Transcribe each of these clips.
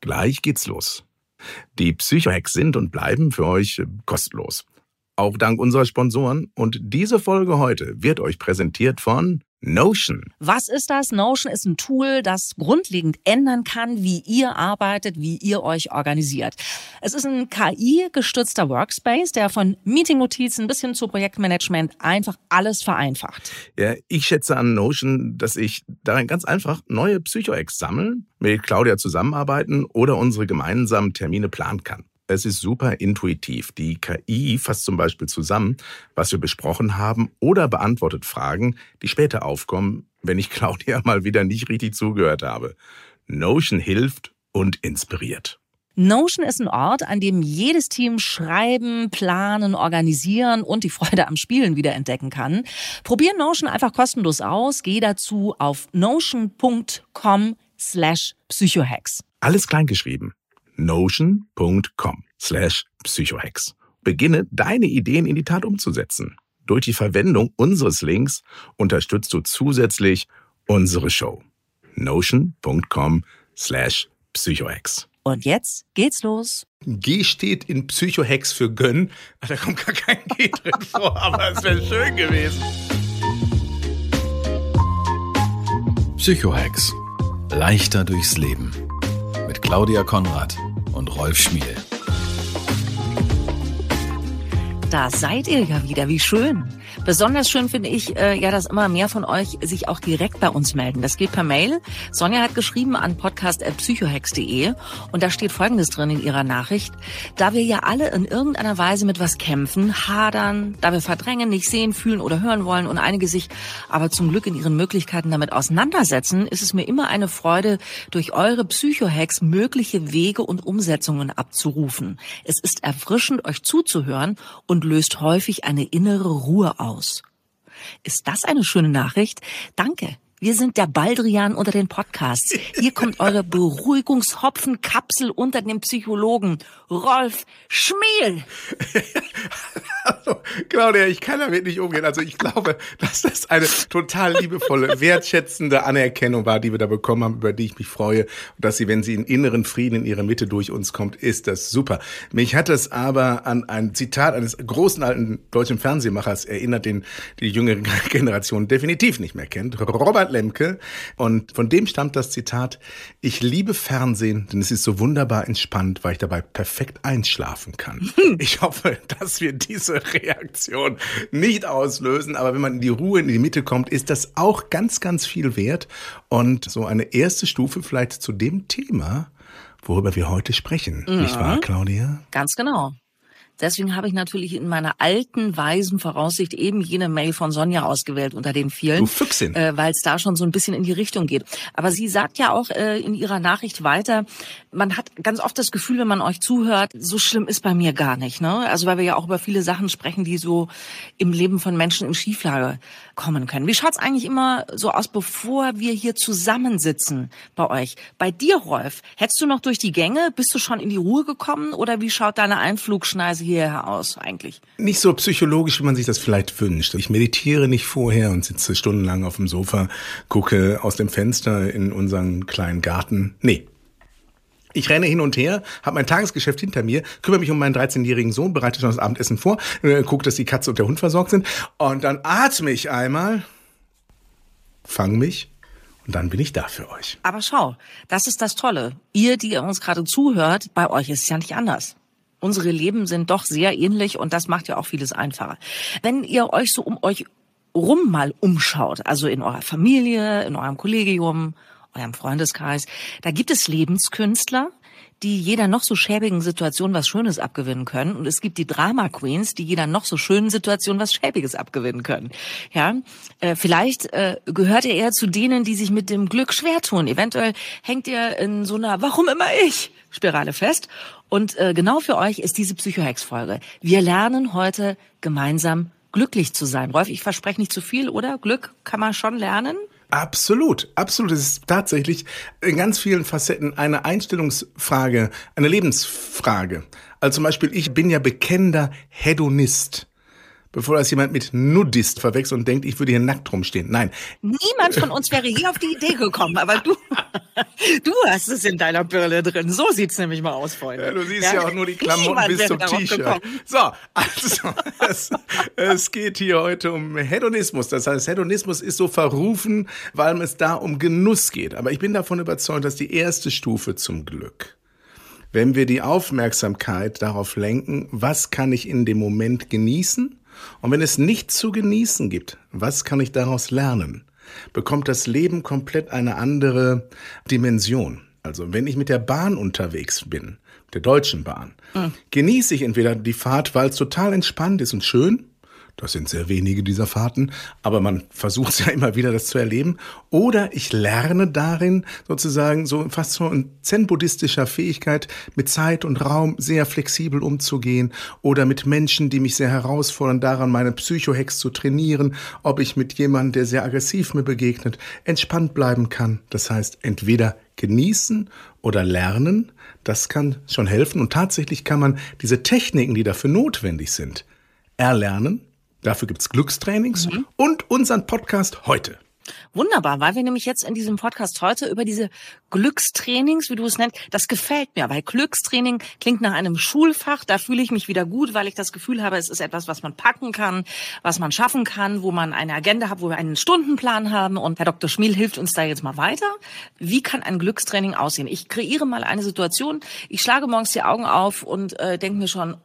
Gleich geht's los. Die Psychohacks sind und bleiben für euch äh, kostenlos. Auch dank unserer Sponsoren und diese Folge heute wird euch präsentiert von Notion. Was ist das? Notion ist ein Tool, das grundlegend ändern kann, wie ihr arbeitet, wie ihr euch organisiert. Es ist ein KI-gestützter Workspace, der von Meeting-Notizen bis hin zu Projektmanagement einfach alles vereinfacht. Ja, ich schätze an Notion, dass ich darin ganz einfach neue Psycho-Hacks sammeln, mit Claudia zusammenarbeiten oder unsere gemeinsamen Termine planen kann. Es ist super intuitiv. Die KI fasst zum Beispiel zusammen, was wir besprochen haben oder beantwortet Fragen, die später aufkommen, wenn ich Claudia mal wieder nicht richtig zugehört habe. Notion hilft und inspiriert. Notion ist ein Ort, an dem jedes Team schreiben, planen, organisieren und die Freude am Spielen wiederentdecken kann. Probier Notion einfach kostenlos aus. Geh dazu auf notion.com slash psychohacks. Alles kleingeschrieben. Notion.com slash psychohacks. Beginne deine Ideen in die Tat umzusetzen. Durch die Verwendung unseres Links unterstützt du zusätzlich unsere Show. Notion.com slash psychohacks. Und jetzt geht's los. G steht in Psychohex für Gönn. Ah, Da kommt gar kein G drin vor, aber es wäre schön gewesen. Psychohacks. Leichter durchs Leben. Mit Claudia Konrad und Rolf Schmiel. Da seid ihr ja wieder, wie schön. Besonders schön finde ich äh, ja, dass immer mehr von euch sich auch direkt bei uns melden. Das geht per Mail. Sonja hat geschrieben an podcast.psychohex.de und da steht Folgendes drin in ihrer Nachricht. Da wir ja alle in irgendeiner Weise mit was kämpfen, hadern, da wir verdrängen, nicht sehen, fühlen oder hören wollen und einige sich aber zum Glück in ihren Möglichkeiten damit auseinandersetzen, ist es mir immer eine Freude, durch eure Psychohacks mögliche Wege und Umsetzungen abzurufen. Es ist erfrischend, euch zuzuhören und löst häufig eine innere Ruhe aus. Ist das eine schöne Nachricht? Danke. Wir sind der Baldrian unter den Podcasts. Hier kommt eure Beruhigungshopfenkapsel unter den Psychologen. Rolf Schmiel. Also, Claudia, ich kann damit nicht umgehen. Also ich glaube, dass das eine total liebevolle, wertschätzende Anerkennung war, die wir da bekommen haben, über die ich mich freue. Und dass sie, wenn sie in inneren Frieden in ihrer Mitte durch uns kommt, ist das super. Mich hat es aber an ein Zitat eines großen alten deutschen Fernsehmachers erinnert, den die jüngere Generation definitiv nicht mehr kennt. Robert Lemke. Und von dem stammt das Zitat, ich liebe Fernsehen, denn es ist so wunderbar entspannt, weil ich dabei perfekt einschlafen kann. Ich hoffe, dass wir diese Reaktion nicht auslösen, aber wenn man in die Ruhe, in die Mitte kommt, ist das auch ganz, ganz viel wert. Und so eine erste Stufe vielleicht zu dem Thema, worüber wir heute sprechen. Nicht wahr, Claudia? Ganz genau. Deswegen habe ich natürlich in meiner alten, weisen Voraussicht eben jene Mail von Sonja ausgewählt unter den vielen. Du. Äh, Weil es da schon so ein bisschen in die Richtung geht. Aber sie sagt ja auch äh, in ihrer Nachricht weiter, man hat ganz oft das Gefühl, wenn man euch zuhört, so schlimm ist bei mir gar nicht. Ne? Also weil wir ja auch über viele Sachen sprechen, die so im Leben von Menschen in Schieflage kommen können. Wie schaut's eigentlich immer so aus, bevor wir hier zusammensitzen bei euch? Bei dir, Rolf, hättest du noch durch die Gänge? Bist du schon in die Ruhe gekommen? Oder wie schaut deine Einflugschneise hierher aus eigentlich? Nicht so psychologisch, wie man sich das vielleicht wünscht. Ich meditiere nicht vorher und sitze stundenlang auf dem Sofa, gucke aus dem Fenster in unseren kleinen Garten. Nee. Ich renne hin und her, habe mein Tagesgeschäft hinter mir, kümmere mich um meinen 13-jährigen Sohn, bereite schon das Abendessen vor, äh, gucke, dass die Katze und der Hund versorgt sind und dann atme ich einmal, fang mich und dann bin ich da für euch. Aber schau, das ist das Tolle. Ihr, die ihr uns gerade zuhört, bei euch ist es ja nicht anders. Unsere Leben sind doch sehr ähnlich und das macht ja auch vieles einfacher. Wenn ihr euch so um euch rum mal umschaut, also in eurer Familie, in eurem Kollegium, eurem Freundeskreis, da gibt es Lebenskünstler, die jeder noch so schäbigen Situation was Schönes abgewinnen können. Und es gibt die Drama Queens, die jeder noch so schönen Situation was Schäbiges abgewinnen können. Ja, äh, vielleicht äh, gehört ihr eher zu denen, die sich mit dem Glück schwer tun. Eventuell hängt ihr in so einer Warum immer ich Spirale fest. Und äh, genau für euch ist diese Psychohex-Folge. Wir lernen heute gemeinsam glücklich zu sein. Rolf, ich verspreche nicht zu viel, oder? Glück kann man schon lernen. Absolut, absolut. Es ist tatsächlich in ganz vielen Facetten eine Einstellungsfrage, eine Lebensfrage. Also zum Beispiel, ich bin ja bekennender Hedonist bevor das jemand mit Nudist verwechselt und denkt, ich würde hier nackt rumstehen. Nein. Niemand von uns wäre hier auf die Idee gekommen, aber du, du hast es in deiner Birne drin. So sieht's nämlich mal aus, Freunde. Ja, du siehst ja, ja auch nur die Klamotten bis zum T-Shirt. So, also, es, es geht hier heute um Hedonismus. Das heißt, Hedonismus ist so verrufen, weil es da um Genuss geht. Aber ich bin davon überzeugt, dass die erste Stufe zum Glück wenn wir die Aufmerksamkeit darauf lenken, was kann ich in dem Moment genießen und wenn es nichts zu genießen gibt, was kann ich daraus lernen? Bekommt das Leben komplett eine andere Dimension. Also wenn ich mit der Bahn unterwegs bin, der Deutschen Bahn, mhm. genieße ich entweder die Fahrt, weil es total entspannt ist und schön, das sind sehr wenige dieser Fahrten, aber man versucht ja immer wieder, das zu erleben. Oder ich lerne darin sozusagen so fast so in zen-buddhistischer Fähigkeit, mit Zeit und Raum sehr flexibel umzugehen oder mit Menschen, die mich sehr herausfordern, daran meine Psychohex zu trainieren, ob ich mit jemandem, der sehr aggressiv mir begegnet, entspannt bleiben kann. Das heißt, entweder genießen oder lernen, das kann schon helfen und tatsächlich kann man diese Techniken, die dafür notwendig sind, erlernen Dafür gibt's Glückstrainings mhm. und unseren Podcast heute. Wunderbar, weil wir nämlich jetzt in diesem Podcast heute über diese Glückstrainings, wie du es nennst, das gefällt mir, weil Glückstraining klingt nach einem Schulfach, da fühle ich mich wieder gut, weil ich das Gefühl habe, es ist etwas, was man packen kann, was man schaffen kann, wo man eine Agenda hat, wo wir einen Stundenplan haben und Herr Dr. Schmiel hilft uns da jetzt mal weiter. Wie kann ein Glückstraining aussehen? Ich kreiere mal eine Situation, ich schlage morgens die Augen auf und äh, denke mir schon,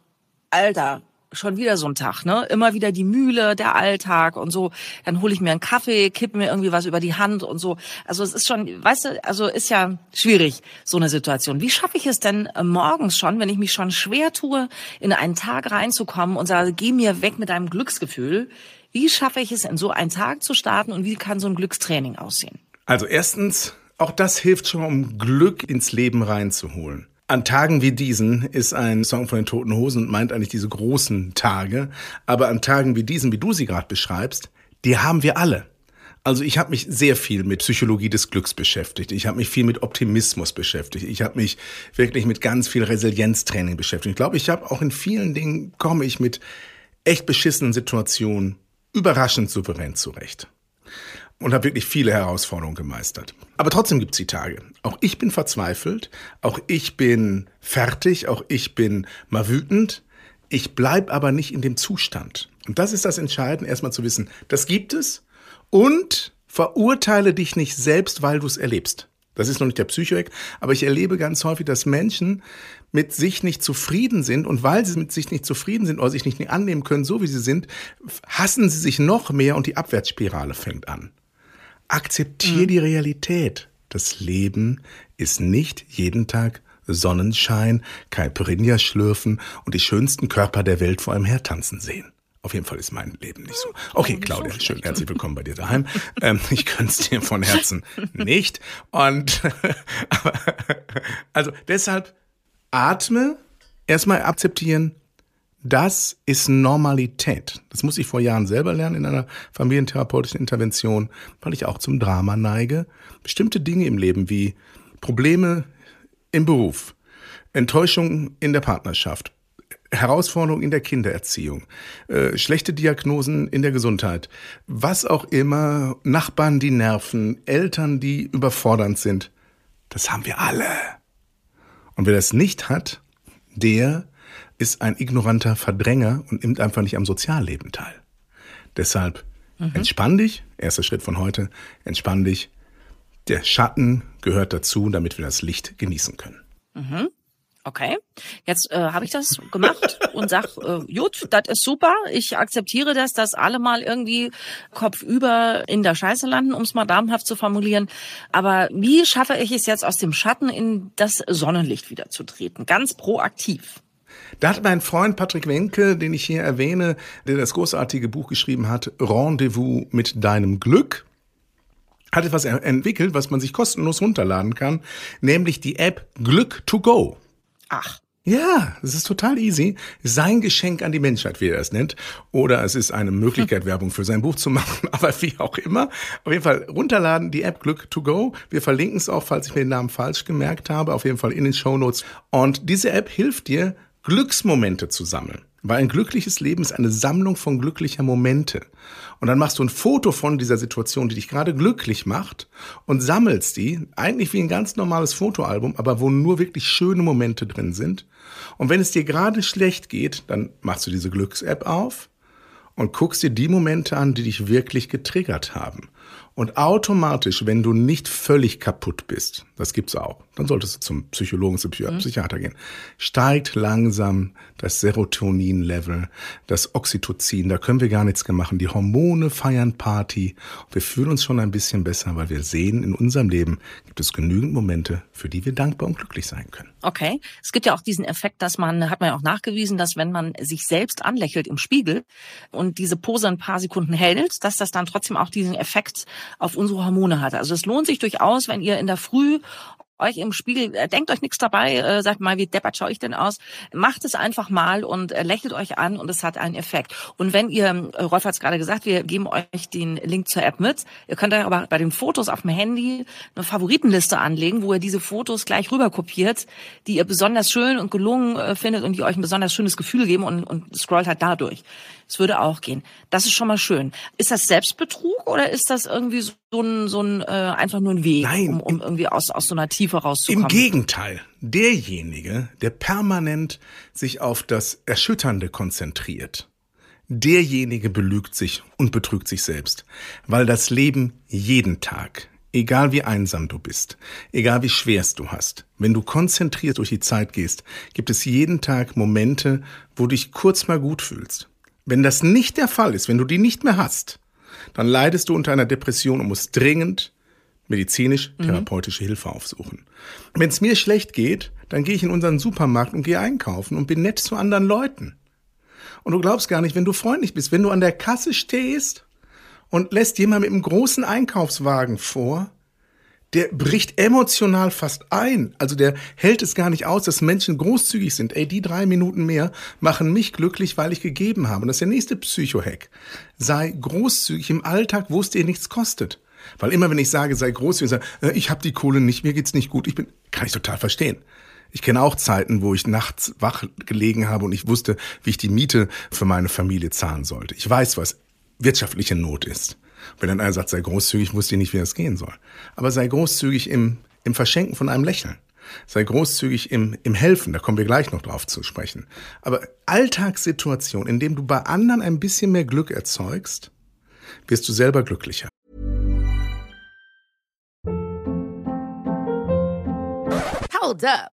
Alter, schon wieder so ein Tag, ne? Immer wieder die Mühle, der Alltag und so. Dann hole ich mir einen Kaffee, kipp mir irgendwie was über die Hand und so. Also es ist schon, weißt du, also ist ja schwierig, so eine Situation. Wie schaffe ich es denn äh, morgens schon, wenn ich mich schon schwer tue, in einen Tag reinzukommen und sage, geh mir weg mit deinem Glücksgefühl? Wie schaffe ich es, in so einen Tag zu starten und wie kann so ein Glückstraining aussehen? Also erstens, auch das hilft schon, um Glück ins Leben reinzuholen. An Tagen wie diesen ist ein Song von den Toten Hosen und meint eigentlich diese großen Tage. Aber an Tagen wie diesen, wie du sie gerade beschreibst, die haben wir alle. Also ich habe mich sehr viel mit Psychologie des Glücks beschäftigt. Ich habe mich viel mit Optimismus beschäftigt. Ich habe mich wirklich mit ganz viel Resilienztraining beschäftigt. Ich glaube, ich habe auch in vielen Dingen komme ich mit echt beschissenen Situationen überraschend souverän zurecht und habe wirklich viele Herausforderungen gemeistert. Aber trotzdem gibt's die Tage. Auch ich bin verzweifelt, auch ich bin fertig, auch ich bin mal wütend. Ich bleib aber nicht in dem Zustand. Und das ist das Entscheidende, erstmal zu wissen, das gibt es und verurteile dich nicht selbst, weil du es erlebst. Das ist noch nicht der Psychoeck, aber ich erlebe ganz häufig, dass Menschen mit sich nicht zufrieden sind und weil sie mit sich nicht zufrieden sind oder sich nicht annehmen können, so wie sie sind, hassen sie sich noch mehr und die Abwärtsspirale fängt an. Akzeptier mhm. die Realität. Das Leben ist nicht jeden Tag Sonnenschein, Caipirinha schlürfen und die schönsten Körper der Welt vor einem hertanzen sehen. Auf jeden Fall ist mein Leben nicht so. Okay, Claudia, schön, herzlich willkommen bei dir daheim. Ähm, ich könnte es dir von Herzen nicht. Und also deshalb atme, erstmal akzeptieren, das ist Normalität. Das muss ich vor Jahren selber lernen in einer familientherapeutischen Intervention, weil ich auch zum Drama neige. Bestimmte Dinge im Leben wie Probleme im Beruf, Enttäuschung in der Partnerschaft, Herausforderungen in der Kindererziehung, äh, schlechte Diagnosen in der Gesundheit, was auch immer, Nachbarn, die nerven, Eltern, die überfordernd sind, das haben wir alle. Und wer das nicht hat, der ist ein ignoranter Verdränger und nimmt einfach nicht am Sozialleben teil. Deshalb mhm. entspann dich, erster Schritt von heute, entspann dich. Der Schatten gehört dazu, damit wir das Licht genießen können. Mhm. Okay, jetzt äh, habe ich das gemacht und sag, äh, gut, das ist super. Ich akzeptiere das, dass alle mal irgendwie kopfüber in der Scheiße landen, um es mal damenhaft zu formulieren. Aber wie schaffe ich es jetzt aus dem Schatten in das Sonnenlicht wieder zu treten? Ganz proaktiv. Da hat mein Freund Patrick Wenke, den ich hier erwähne, der das großartige Buch geschrieben hat, Rendezvous mit deinem Glück, hat etwas entwickelt, was man sich kostenlos runterladen kann, nämlich die App Glück to Go. Ach. Ja, es ist total easy. Sein Geschenk an die Menschheit, wie er es nennt. Oder es ist eine Möglichkeit. Werbung für sein Buch zu machen. Aber wie auch immer. Auf jeden Fall runterladen die App Glück to Go. Wir verlinken es auch, falls ich mir den Namen falsch gemerkt habe. Auf jeden Fall in den Show Notes. Und diese App hilft dir, Glücksmomente zu sammeln. Weil ein glückliches Leben ist eine Sammlung von glücklicher Momente. Und dann machst du ein Foto von dieser Situation, die dich gerade glücklich macht und sammelst die, eigentlich wie ein ganz normales Fotoalbum, aber wo nur wirklich schöne Momente drin sind. Und wenn es dir gerade schlecht geht, dann machst du diese Glücks-App auf und guckst dir die Momente an, die dich wirklich getriggert haben. Und automatisch, wenn du nicht völlig kaputt bist, das gibt's auch, dann solltest du zum Psychologen, zum mhm. Psychiater gehen, steigt langsam das Serotonin-Level, das Oxytocin, da können wir gar nichts mehr machen. Die Hormone feiern Party. Wir fühlen uns schon ein bisschen besser, weil wir sehen, in unserem Leben gibt es genügend Momente, für die wir dankbar und glücklich sein können. Okay. Es gibt ja auch diesen Effekt, dass man, hat man ja auch nachgewiesen, dass wenn man sich selbst anlächelt im Spiegel und diese Pose ein paar Sekunden hält, dass das dann trotzdem auch diesen Effekt auf unsere Hormone hat. Also es lohnt sich durchaus, wenn ihr in der Früh euch im Spiegel, äh, denkt euch nichts dabei, äh, sagt mal, wie deppert schaue ich denn aus? Macht es einfach mal und äh, lächelt euch an und es hat einen Effekt. Und wenn ihr, Rolf hat es gerade gesagt, wir geben euch den Link zur App mit. Ihr könnt euch aber bei den Fotos auf dem Handy eine Favoritenliste anlegen, wo ihr diese Fotos gleich rüber kopiert, die ihr besonders schön und gelungen findet und die euch ein besonders schönes Gefühl geben und, und scrollt halt dadurch. Es würde auch gehen. Das ist schon mal schön. Ist das Selbstbetrug oder ist das irgendwie so ein, so ein äh, einfach nur ein Weg, Nein, um, um irgendwie aus, aus so einer Tiefe rauszukommen? Im Gegenteil. Derjenige, der permanent sich auf das Erschütternde konzentriert, derjenige belügt sich und betrügt sich selbst, weil das Leben jeden Tag, egal wie einsam du bist, egal wie schwer es du hast, wenn du konzentriert durch die Zeit gehst, gibt es jeden Tag Momente, wo du dich kurz mal gut fühlst. Wenn das nicht der Fall ist, wenn du die nicht mehr hast, dann leidest du unter einer Depression und musst dringend medizinisch-therapeutische mhm. Hilfe aufsuchen. Wenn es mir schlecht geht, dann gehe ich in unseren Supermarkt und gehe einkaufen und bin nett zu anderen Leuten. Und du glaubst gar nicht, wenn du freundlich bist, wenn du an der Kasse stehst und lässt jemand mit einem großen Einkaufswagen vor, der bricht emotional fast ein. Also der hält es gar nicht aus, dass Menschen großzügig sind. Ey, die drei Minuten mehr machen mich glücklich, weil ich gegeben habe. Und das ist der nächste Psycho-Hack. Sei großzügig im Alltag, wo es dir nichts kostet. Weil immer wenn ich sage, sei großzügig, sage, äh, ich habe die Kohle nicht, mir geht's nicht gut, ich bin, kann ich total verstehen. Ich kenne auch Zeiten, wo ich nachts wach gelegen habe und ich wusste, wie ich die Miete für meine Familie zahlen sollte. Ich weiß, was wirtschaftliche Not ist. Wenn dann einer sagt, sei großzügig, wusste ich nicht, wie das gehen soll. Aber sei großzügig im, im Verschenken von einem Lächeln. Sei großzügig im, im Helfen, da kommen wir gleich noch drauf zu sprechen. Aber Alltagssituation, in dem du bei anderen ein bisschen mehr Glück erzeugst, wirst du selber glücklicher. Hold up.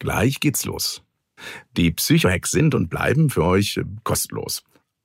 Gleich geht's los. Die Psychohacks sind und bleiben für euch äh, kostenlos.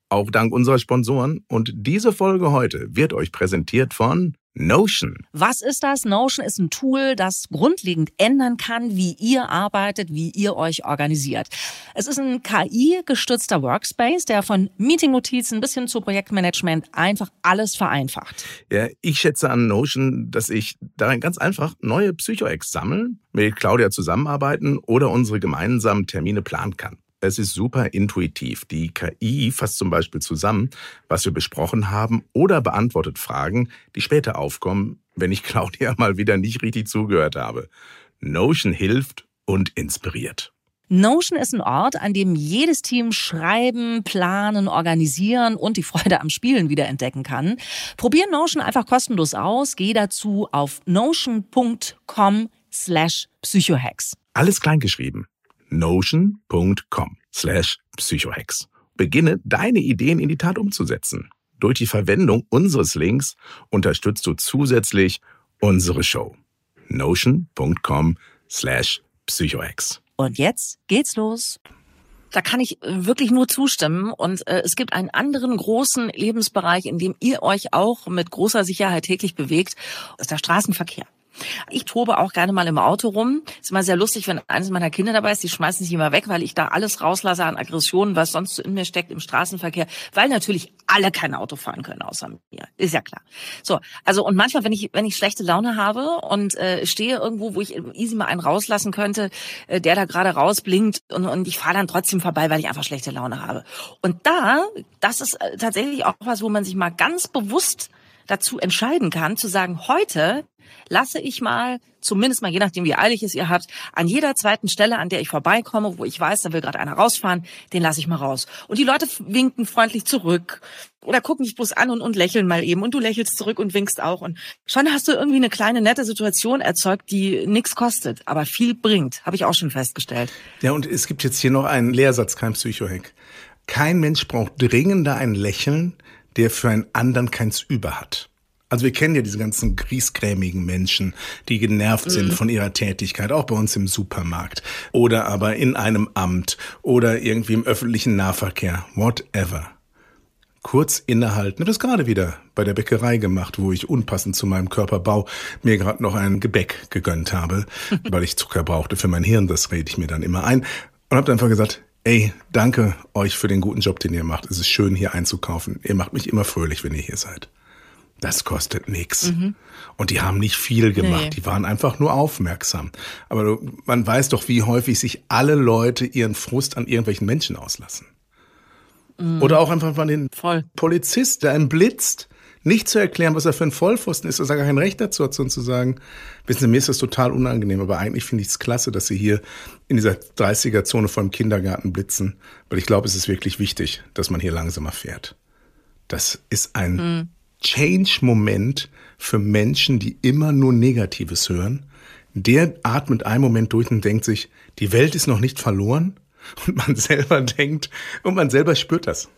Auch dank unserer Sponsoren. Und diese Folge heute wird euch präsentiert von Notion. Was ist das? Notion ist ein Tool, das grundlegend ändern kann, wie ihr arbeitet, wie ihr euch organisiert. Es ist ein KI-gestützter Workspace, der von Meeting-Notizen bis hin zu Projektmanagement einfach alles vereinfacht. Ja, ich schätze an Notion, dass ich darin ganz einfach neue Psycho-Ex sammeln, mit Claudia zusammenarbeiten oder unsere gemeinsamen Termine planen kann. Es ist super intuitiv. Die KI fasst zum Beispiel zusammen, was wir besprochen haben oder beantwortet Fragen, die später aufkommen, wenn ich Claudia mal wieder nicht richtig zugehört habe. Notion hilft und inspiriert. Notion ist ein Ort, an dem jedes Team schreiben, planen, organisieren und die Freude am Spielen wiederentdecken kann. Probier Notion einfach kostenlos aus. Geh dazu auf notion.com slash psychohacks. Alles kleingeschrieben. notion.com slash psychohacks. Beginne deine Ideen in die Tat umzusetzen. Durch die Verwendung unseres Links unterstützt du zusätzlich unsere Show. notion.com slash psychohacks. Und jetzt geht's los. Da kann ich wirklich nur zustimmen. Und äh, es gibt einen anderen großen Lebensbereich, in dem ihr euch auch mit großer Sicherheit täglich bewegt, das ist der Straßenverkehr. Ich tobe auch gerne mal im Auto rum. Ist immer sehr lustig, wenn eines meiner Kinder dabei ist. Die schmeißen sich immer weg, weil ich da alles rauslasse an Aggressionen, was sonst in mir steckt im Straßenverkehr. Weil natürlich alle kein Auto fahren können außer mir. Ist ja klar. So, also und manchmal, wenn ich wenn ich schlechte Laune habe und äh, stehe irgendwo, wo ich easy mal einen rauslassen könnte, äh, der da gerade rausblinkt und, und ich fahre dann trotzdem vorbei, weil ich einfach schlechte Laune habe. Und da, das ist äh, tatsächlich auch was, wo man sich mal ganz bewusst dazu entscheiden kann, zu sagen, heute lasse ich mal, zumindest mal je nachdem, wie eilig es ihr habt, an jeder zweiten Stelle, an der ich vorbeikomme, wo ich weiß, da will gerade einer rausfahren, den lasse ich mal raus. Und die Leute winken freundlich zurück oder gucken dich bloß an und, und lächeln mal eben und du lächelst zurück und winkst auch. Und schon hast du irgendwie eine kleine nette Situation erzeugt, die nichts kostet, aber viel bringt, habe ich auch schon festgestellt. Ja, und es gibt jetzt hier noch einen Lehrsatz, kein Psychohack. Kein Mensch braucht dringender ein Lächeln, der für einen anderen keins über hat. Also wir kennen ja diese ganzen griesgrämigen Menschen, die genervt sind mhm. von ihrer Tätigkeit, auch bei uns im Supermarkt oder aber in einem Amt oder irgendwie im öffentlichen Nahverkehr, whatever. Kurz innehalten. Ich habe das gerade wieder bei der Bäckerei gemacht, wo ich unpassend zu meinem Körperbau mir gerade noch ein Gebäck gegönnt habe, weil ich Zucker brauchte für mein Hirn. Das rede ich mir dann immer ein und habe einfach gesagt, ey, danke euch für den guten Job, den ihr macht. Es ist schön hier einzukaufen. Ihr macht mich immer fröhlich, wenn ihr hier seid das kostet nichts. Mhm. Und die haben nicht viel gemacht, nee. die waren einfach nur aufmerksam. Aber man weiß doch, wie häufig sich alle Leute ihren Frust an irgendwelchen Menschen auslassen. Mhm. Oder auch einfach von den Voll. Polizist, der einen blitzt, nicht zu erklären, was er für ein Vollpfosten ist, dass er gar kein Recht dazu hat, sondern zu sagen, wissen Sie, mir ist das total unangenehm, aber eigentlich finde ich es klasse, dass Sie hier in dieser 30er-Zone vor dem Kindergarten blitzen, weil ich glaube, es ist wirklich wichtig, dass man hier langsamer fährt. Das ist ein mhm. Change-Moment für Menschen, die immer nur Negatives hören. Der atmet einen Moment durch und denkt sich, die Welt ist noch nicht verloren. Und man selber denkt, und man selber spürt das.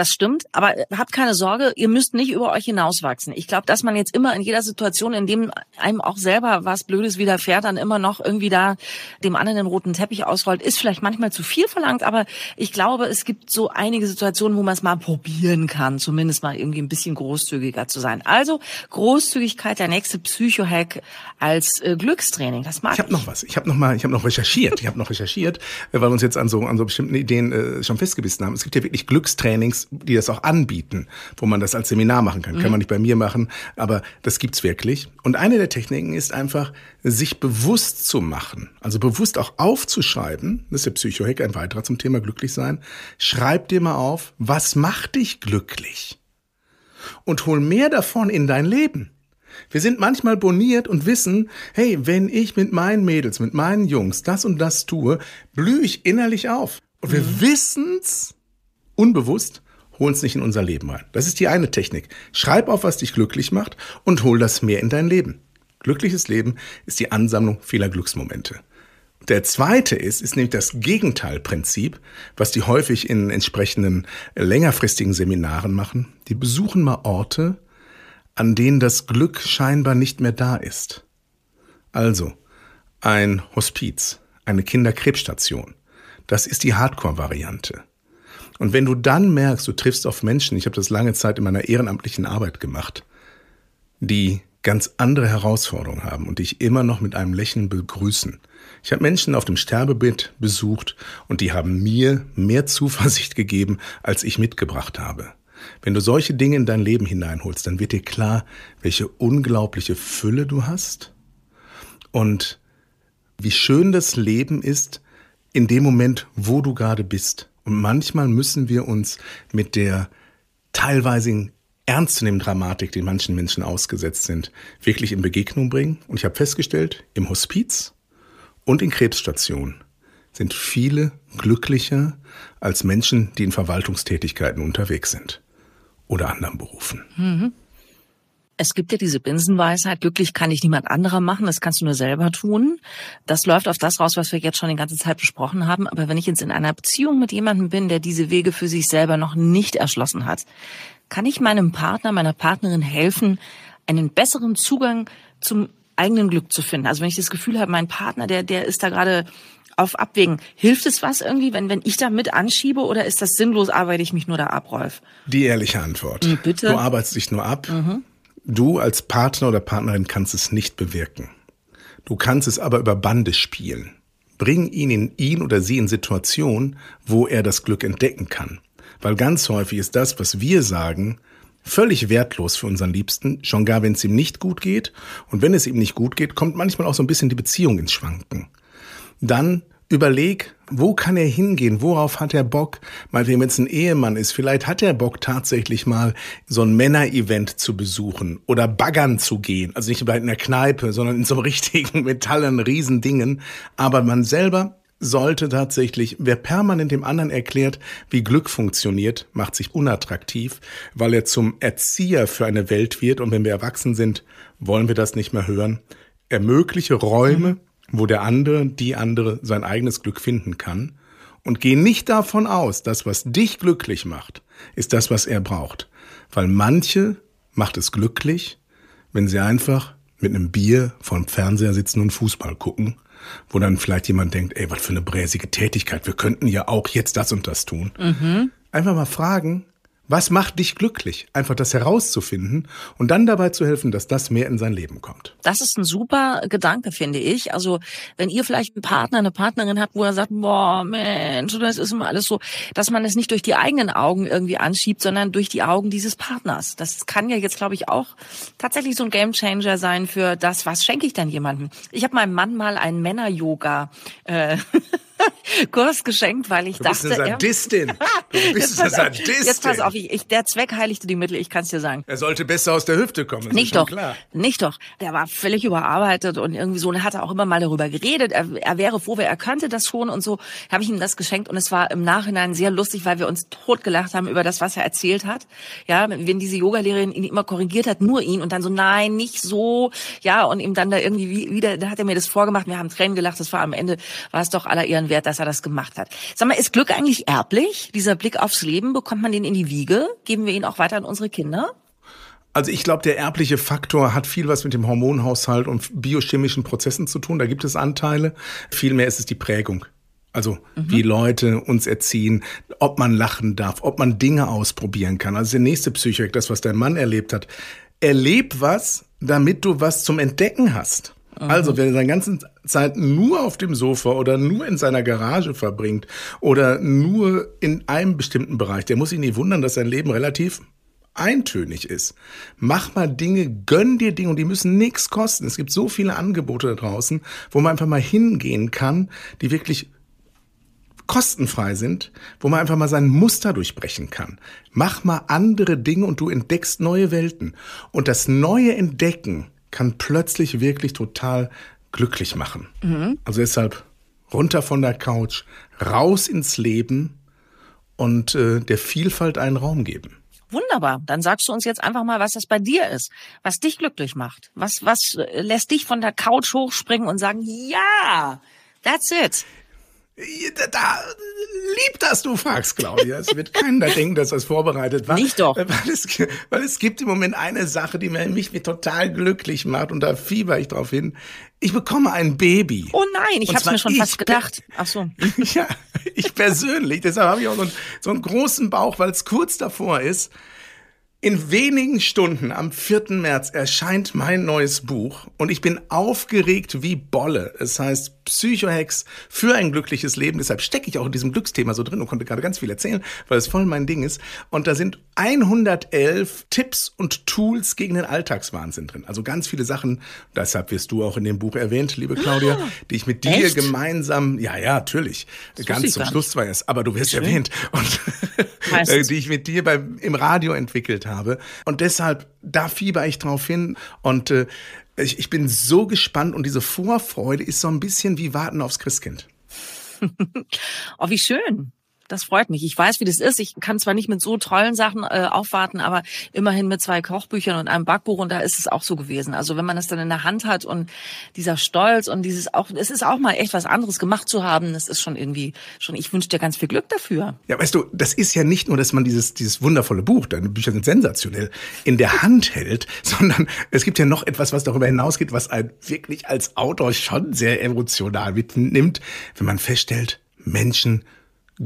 Das stimmt, aber äh, habt keine Sorge, ihr müsst nicht über euch hinauswachsen. Ich glaube, dass man jetzt immer in jeder Situation, in dem einem auch selber was Blödes widerfährt, dann immer noch irgendwie da dem anderen den roten Teppich ausrollt, ist vielleicht manchmal zu viel verlangt, aber ich glaube, es gibt so einige Situationen, wo man es mal probieren kann, zumindest mal irgendwie ein bisschen großzügiger zu sein. Also Großzügigkeit, der nächste Psychohack als äh, Glückstraining. Das mag ich. Habe noch was. Ich habe noch mal, ich habe noch recherchiert. Ich habe noch recherchiert, weil wir uns jetzt an so an so bestimmten Ideen äh, schon festgebissen haben. Es gibt ja wirklich Glückstrainings die das auch anbieten, wo man das als Seminar machen kann. Mhm. Kann man nicht bei mir machen, aber das gibt's wirklich. Und eine der Techniken ist einfach, sich bewusst zu machen, also bewusst auch aufzuschreiben. Das ist der Psychohack, ein weiterer zum Thema glücklich sein. Schreib dir mal auf, was macht dich glücklich? Und hol mehr davon in dein Leben. Wir sind manchmal boniert und wissen, hey, wenn ich mit meinen Mädels, mit meinen Jungs das und das tue, blühe ich innerlich auf. Und wir mhm. wissen's unbewusst, holen es nicht in unser Leben rein. Das ist die eine Technik. Schreib auf, was dich glücklich macht und hol das mehr in dein Leben. Glückliches Leben ist die Ansammlung vieler Glücksmomente. Der zweite ist, ist nämlich das Gegenteilprinzip, was die häufig in entsprechenden längerfristigen Seminaren machen. Die besuchen mal Orte, an denen das Glück scheinbar nicht mehr da ist. Also, ein Hospiz, eine Kinderkrebsstation. Das ist die Hardcore-Variante. Und wenn du dann merkst, du triffst auf Menschen, ich habe das lange Zeit in meiner ehrenamtlichen Arbeit gemacht, die ganz andere Herausforderungen haben und dich immer noch mit einem Lächeln begrüßen. Ich habe Menschen auf dem Sterbebett besucht und die haben mir mehr Zuversicht gegeben, als ich mitgebracht habe. Wenn du solche Dinge in dein Leben hineinholst, dann wird dir klar, welche unglaubliche Fülle du hast und wie schön das Leben ist in dem Moment, wo du gerade bist. Und manchmal müssen wir uns mit der teilweise ernstzunehmenden Dramatik, die manchen Menschen ausgesetzt sind, wirklich in Begegnung bringen. Und ich habe festgestellt, im Hospiz und in Krebsstationen sind viele glücklicher als Menschen, die in Verwaltungstätigkeiten unterwegs sind oder anderen Berufen. Mhm. Es gibt ja diese Binsenweisheit, glücklich kann dich niemand anderer machen, das kannst du nur selber tun. Das läuft auf das raus, was wir jetzt schon die ganze Zeit besprochen haben. Aber wenn ich jetzt in einer Beziehung mit jemandem bin, der diese Wege für sich selber noch nicht erschlossen hat, kann ich meinem Partner, meiner Partnerin helfen, einen besseren Zugang zum eigenen Glück zu finden. Also wenn ich das Gefühl habe, mein Partner, der, der ist da gerade auf Abwägen. Hilft es was irgendwie, wenn, wenn ich da mit anschiebe oder ist das sinnlos, arbeite ich mich nur da ab, Rolf? Die ehrliche Antwort. Mhm, bitte? Du arbeitest dich nur ab. Mhm. Du als Partner oder Partnerin kannst es nicht bewirken. Du kannst es aber über Bande spielen. Bring ihn in ihn oder sie in Situationen, wo er das Glück entdecken kann. Weil ganz häufig ist das, was wir sagen, völlig wertlos für unseren Liebsten, schon gar wenn es ihm nicht gut geht. Und wenn es ihm nicht gut geht, kommt manchmal auch so ein bisschen die Beziehung ins Schwanken. Dann Überleg, wo kann er hingehen? Worauf hat er Bock? Meinetwegen, wenn es ein Ehemann ist, vielleicht hat er Bock tatsächlich mal so ein Männerevent zu besuchen oder baggern zu gehen. Also nicht in der Kneipe, sondern in so einem richtigen Metallen, Riesendingen. Aber man selber sollte tatsächlich, wer permanent dem anderen erklärt, wie Glück funktioniert, macht sich unattraktiv, weil er zum Erzieher für eine Welt wird. Und wenn wir erwachsen sind, wollen wir das nicht mehr hören. Ermögliche Räume, mhm wo der andere, die andere sein eigenes Glück finden kann. Und geh nicht davon aus, dass was dich glücklich macht, ist das, was er braucht. Weil manche macht es glücklich, wenn sie einfach mit einem Bier vorm Fernseher sitzen und Fußball gucken, wo dann vielleicht jemand denkt, ey, was für eine bräsige Tätigkeit, wir könnten ja auch jetzt das und das tun. Mhm. Einfach mal fragen, was macht dich glücklich? Einfach das herauszufinden und dann dabei zu helfen, dass das mehr in sein Leben kommt. Das ist ein super Gedanke, finde ich. Also, wenn ihr vielleicht einen Partner, eine Partnerin habt, wo er sagt, boah, Mensch, das ist immer alles so, dass man es nicht durch die eigenen Augen irgendwie anschiebt, sondern durch die Augen dieses Partners. Das kann ja jetzt, glaube ich, auch tatsächlich so ein Gamechanger sein für das, was schenke ich denn jemandem? Ich habe meinem Mann mal einen Männer-Yoga äh, Kurs geschenkt, weil ich du dachte. Bist eine Sadistin. Du bist eine Sadistin. Jetzt pass auf, ich, ich, der Zweck heiligte die Mittel, ich kann es dir sagen. Er sollte besser aus der Hüfte kommen. Nicht doch. Klar. Nicht doch. Der war völlig überarbeitet und irgendwie so, und er hatte auch immer mal darüber geredet. Er, er wäre froh, er könnte das schon und so. Habe ich ihm das geschenkt und es war im Nachhinein sehr lustig, weil wir uns totgelacht haben über das, was er erzählt hat. Ja, wenn diese Yogalehrerin ihn immer korrigiert hat, nur ihn und dann so, nein, nicht so. Ja, und ihm dann da irgendwie wieder, da hat er mir das vorgemacht. Wir haben Tränen gelacht. Das war am Ende, war es doch aller Ehren wert, dass er das gemacht hat. Sag mal, ist Glück eigentlich erblich? Dieser Blick aufs Leben, bekommt man den in die Wiege? Geben wir ihn auch weiter an unsere Kinder? Also ich glaube, der erbliche Faktor hat viel was mit dem Hormonhaushalt und biochemischen Prozessen zu tun. Da gibt es Anteile. Vielmehr ist es die Prägung. Also mhm. wie Leute uns erziehen, ob man lachen darf, ob man Dinge ausprobieren kann. Also der nächste Psychik, das, was dein Mann erlebt hat. Erleb was, damit du was zum Entdecken hast. Also, wer seine ganze Zeit nur auf dem Sofa oder nur in seiner Garage verbringt oder nur in einem bestimmten Bereich, der muss sich nicht wundern, dass sein Leben relativ eintönig ist. Mach mal Dinge, gönn dir Dinge und die müssen nichts kosten. Es gibt so viele Angebote da draußen, wo man einfach mal hingehen kann, die wirklich kostenfrei sind, wo man einfach mal sein Muster durchbrechen kann. Mach mal andere Dinge und du entdeckst neue Welten. Und das neue Entdecken kann plötzlich wirklich total glücklich machen. Mhm. Also deshalb runter von der Couch, raus ins Leben und äh, der Vielfalt einen Raum geben. Wunderbar. Dann sagst du uns jetzt einfach mal, was das bei dir ist, was dich glücklich macht. Was, was äh, lässt dich von der Couch hochspringen und sagen, ja, that's it. Da, lieb, dass du fragst, Claudia. Es wird keiner denken, dass das vorbereitet war. Nicht doch. Weil es, weil es gibt im Moment eine Sache, die mich, mich total glücklich macht und da fieber ich drauf hin. Ich bekomme ein Baby. Oh nein, ich habe mir schon fast gedacht. Ach so. ja, ich persönlich. Deshalb habe ich auch so einen, so einen großen Bauch, weil es kurz davor ist. In wenigen Stunden, am 4. März, erscheint mein neues Buch und ich bin aufgeregt wie Bolle. Es heißt Psychohex für ein glückliches Leben. Deshalb stecke ich auch in diesem Glücksthema so drin und konnte gerade ganz viel erzählen, weil es voll mein Ding ist. Und da sind 111 Tipps und Tools gegen den Alltagswahnsinn drin. Also ganz viele Sachen. Deshalb wirst du auch in dem Buch erwähnt, liebe Claudia, ah, die ich mit dir echt? gemeinsam, ja, ja, natürlich, das ganz zum Schluss zwar erst, aber du wirst Schön. erwähnt und die ich mit dir beim, im Radio entwickelt habe. Und deshalb, da fieber ich drauf hin und äh, ich, ich bin so gespannt und diese Vorfreude ist so ein bisschen wie Warten aufs Christkind. oh, wie schön. Das freut mich. Ich weiß, wie das ist. Ich kann zwar nicht mit so tollen Sachen äh, aufwarten, aber immerhin mit zwei Kochbüchern und einem Backbuch und da ist es auch so gewesen. Also wenn man das dann in der Hand hat und dieser Stolz und dieses auch, es ist auch mal echt was anderes gemacht zu haben, das ist schon irgendwie schon. Ich wünsche dir ganz viel Glück dafür. Ja, weißt du, das ist ja nicht nur, dass man dieses dieses wundervolle Buch, deine Bücher sind sensationell, in der Hand hält, sondern es gibt ja noch etwas, was darüber hinausgeht, was einen wirklich als Autor schon sehr emotional mitnimmt, wenn man feststellt, Menschen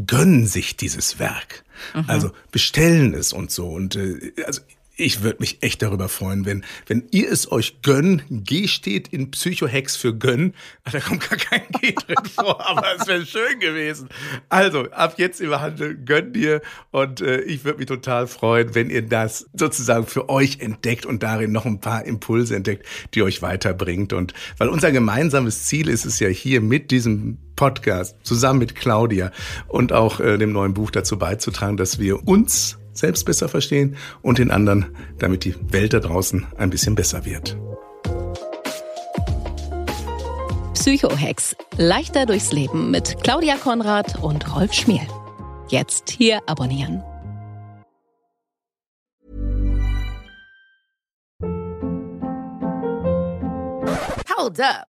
gönnen sich dieses Werk. Mhm. Also bestellen es und so. Und äh, also ich würde mich echt darüber freuen, wenn, wenn ihr es euch gönn, G steht in Psychohex für gönn. Da kommt gar kein G drin vor, aber es wäre schön gewesen. Also, ab jetzt im Handel gönn dir und äh, ich würde mich total freuen, wenn ihr das sozusagen für euch entdeckt und darin noch ein paar Impulse entdeckt, die euch weiterbringt. Und weil unser gemeinsames Ziel ist es ja hier mit diesem Podcast zusammen mit Claudia und auch äh, dem neuen Buch dazu beizutragen, dass wir uns selbst besser verstehen und den anderen, damit die Welt da draußen ein bisschen besser wird. Psychohex. Leichter durchs Leben mit Claudia Konrad und Rolf Schmiel. Jetzt hier abonnieren. Hold up.